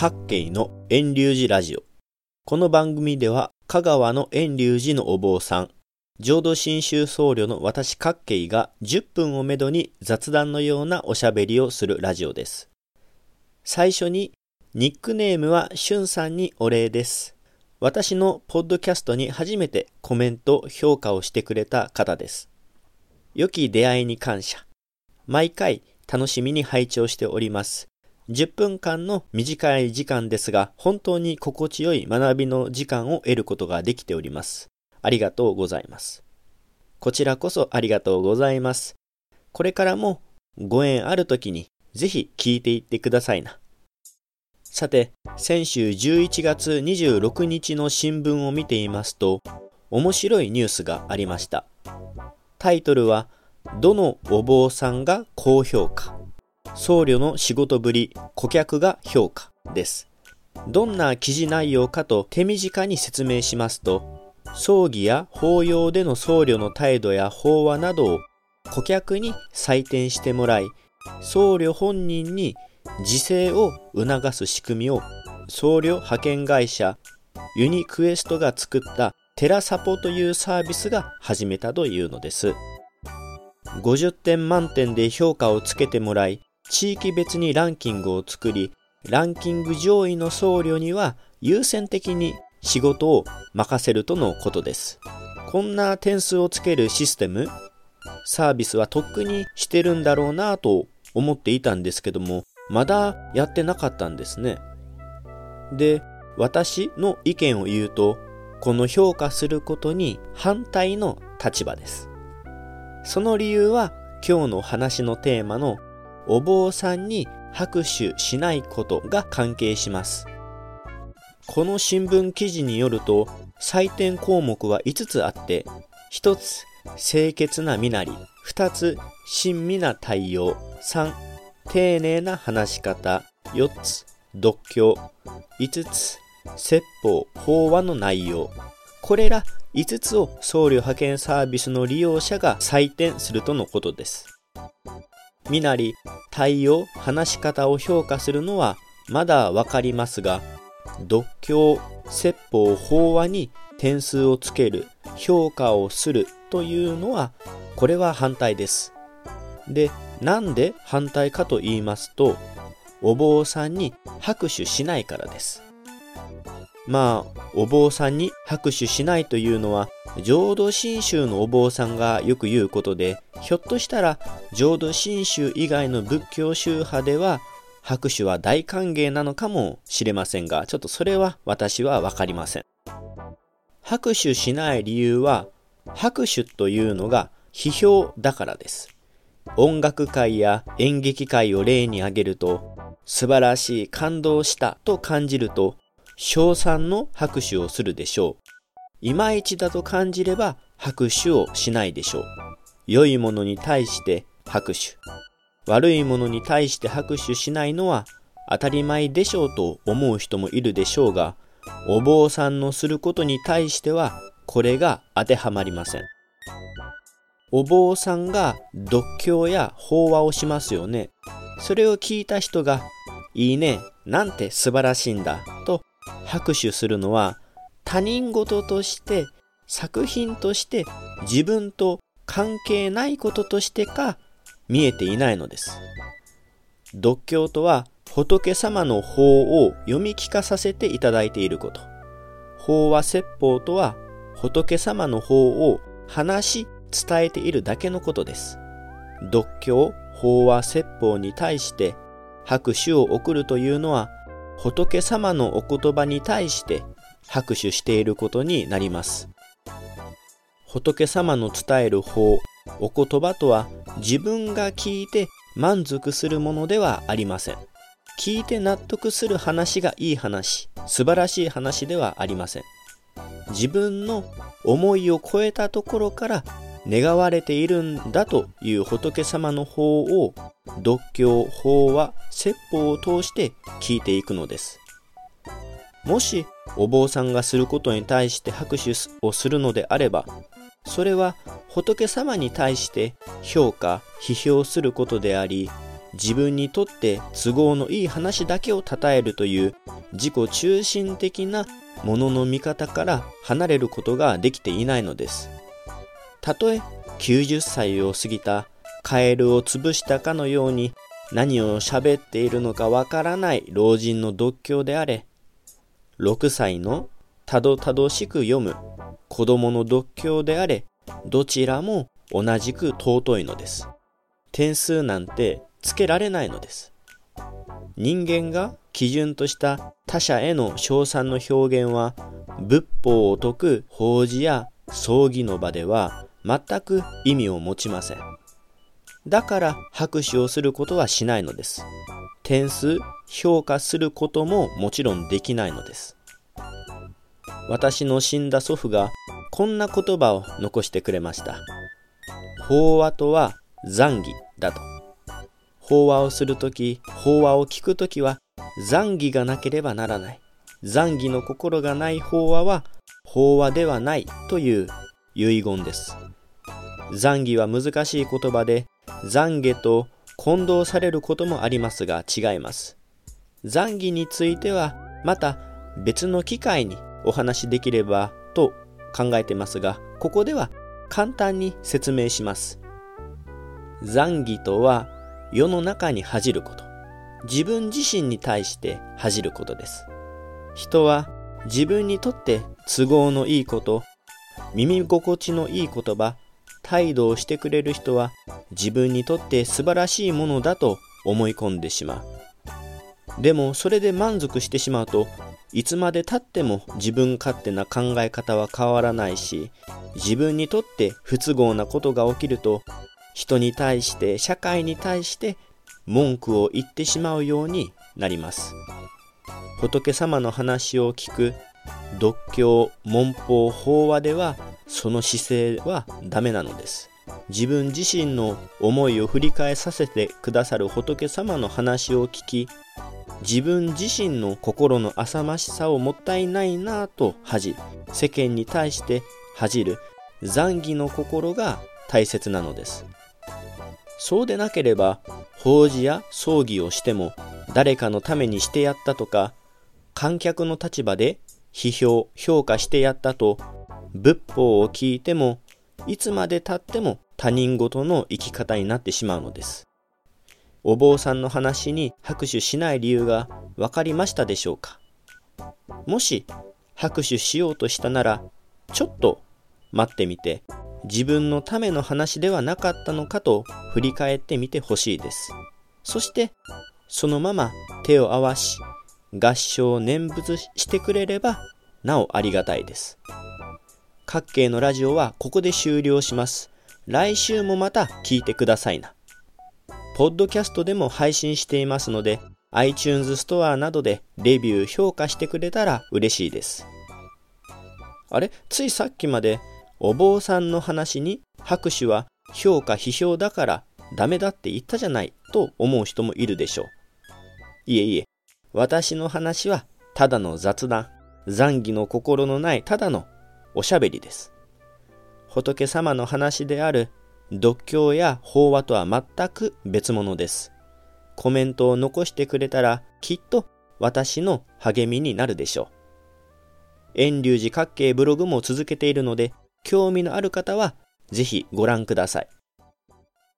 各系の遠流寺ラジオ。この番組では香川の遠流寺のお坊さん、浄土真宗僧侶の私各系が10分をめどに雑談のようなおしゃべりをするラジオです。最初にニックネームはしゅんさんにお礼です。私のポッドキャストに初めてコメント、評価をしてくれた方です。良き出会いに感謝。毎回楽しみに拝聴しております。10分間の短い時間ですが、本当に心地よい学びの時間を得ることができております。ありがとうございます。こちらこそありがとうございます。これからもご縁ある時にぜひ聞いていってくださいな。さて、先週11月26日の新聞を見ていますと、面白いニュースがありました。タイトルは、どのお坊さんが高評価僧侶の仕事ぶり、顧客が評価です。どんな記事内容かと手短に説明しますと、葬儀や法要での僧侶の態度や法話などを顧客に採点してもらい、僧侶本人に自制を促す仕組みを僧侶派遣会社ユニクエストが作ったテラサポというサービスが始めたというのです。50点満点で評価をつけてもらい、地域別にランキングを作り、ランキング上位の僧侶には優先的に仕事を任せるとのことです。こんな点数をつけるシステム、サービスはとっくにしてるんだろうなと思っていたんですけども、まだやってなかったんですね。で、私の意見を言うと、この評価することに反対の立場です。その理由は今日の話のテーマのお坊さんに拍手しないことが関係します。この新聞記事によると採点項目は5つあって1つ清潔な身なり2つ親身な対応3丁寧な話し方4つ読経5つ説法法話の内容これら5つを僧侶派遣サービスの利用者が採点するとのことです。身なり、対応、話し方を評価するのはまだわかりますが、読経、説法、法話に点数をつける、評価をするというのは、これは反対です。で、なんで反対かと言いますと、お坊さんに拍手しないからです。まあ、お坊さんに拍手しないというのは、浄土真宗のお坊さんがよく言うことで、ひょっとしたら浄土真宗以外の仏教宗派では、拍手は大歓迎なのかもしれませんが、ちょっとそれは私はわかりません。拍手しない理由は、拍手というのが批評だからです。音楽会や演劇会を例に挙げると、素晴らしい、感動したと感じると、称賛の拍手をするでしょう。いまいちだと感じれば拍手をしないでしょう。良いものに対して拍手。悪いものに対して拍手しないのは当たり前でしょうと思う人もいるでしょうが、お坊さんのすることに対してはこれが当てはまりません。お坊さんが読経や法話をしますよね。それを聞いた人が、いいね、なんて素晴らしいんだ、と拍手するのは他人事として作品として自分と関係ないこととしてか見えていないのです。読経とは仏様の法を読み聞かさせていただいていること。法話説法とは仏様の法を話し伝えているだけのことです。読経、法話説法に対して拍手を送るというのは仏様のお言葉に対して拍手していることになります。仏様の伝える法、お言葉とは自分が聞いて満足するものではありません。聞いて納得する話がいい話、素晴らしい話ではありません。自分の思いを超えたところから願われているんだという仏様の法を読経、法話、説法を通して聞いていくのです。もしお坊さんがすることに対して拍手をするのであれば、それは仏様に対して評価、批評することであり、自分にとって都合のいい話だけを称えるという自己中心的なものの見方から離れることができていないのです。たとえ90歳を過ぎたカエルを潰したかのように何を喋っているのかわからない老人の独協であれ、6歳のたどたどしく読む子供の独協であれ、どちらも同じく尊いのです。点数なんてつけられないのです。人間が基準とした他者への称賛の表現は仏法を説く法事や葬儀の場では全く意味を持ちません。だから拍手をすることはしないのです。点数、評価することももちろんできないのです。私の死んだ祖父がこんな言葉を残してくれました。法話とは残儀だと。法話をするとき、法話を聞くときは残儀がなければならない。残儀の心がない法話は法話ではないという遺言です。残儀は難しい言葉で懺悔と混同されることもありますが違います。懺悔についてはまた別の機会にお話しできればと考えてますが、ここでは簡単に説明します。懺悔とは世の中に恥じること。自分自身に対して恥じることです。人は自分にとって都合のいいこと、耳心地のいい言葉、態度をしてくれる人は自分にとって素晴らしいものだと思い込んでしまう。でもそれで満足してしまうといつまでたっても自分勝手な考え方は変わらないし自分にとって不都合なことが起きると人に対して社会に対して文句を言ってしまうようになります仏様の話を聞く独協文法法話ではその姿勢はダメなのです。自分自身の思いを振り返させてくださる仏様の話を聞き自分自身の心の浅ましさをもったいないなぁと恥じ世間に対して恥じる残儀の心が大切なのです。そうでなければ法事や葬儀をしても誰かのためにしてやったとか観客の立場で批評評価してやったと仏法を聞いてもいつまでたっても他人事の生き方になってしまうのです。お坊さんの話に拍手しない理由が分かりましたでしょうか？もし拍手しようとしたならちょっと待ってみて自分のための話ではなかったのかと振り返ってみてほしいです。そしてそのまま手を合わし合唱念仏してくれればなおありがたいです。各系のラジオはここで終了します。来週もまた聞いてくださいな。ポッドキャストでも配信していますので、iTunes ストアなどでレビュー評価してくれたら嬉しいです。あれ？ついさっきまでお坊さんの話に拍手は評価批評だからダメだって言ったじゃないと思う人もいるでしょう。いえいえ、私の話はただの雑談、残儀の心のないただのおしゃべりです。仏様の話である読経や法話とは全く別物です。コメントを残してくれたらきっと私の励みになるでしょう。遠隆寺各系ブログも続けているので、興味のある方はぜひご覧ください。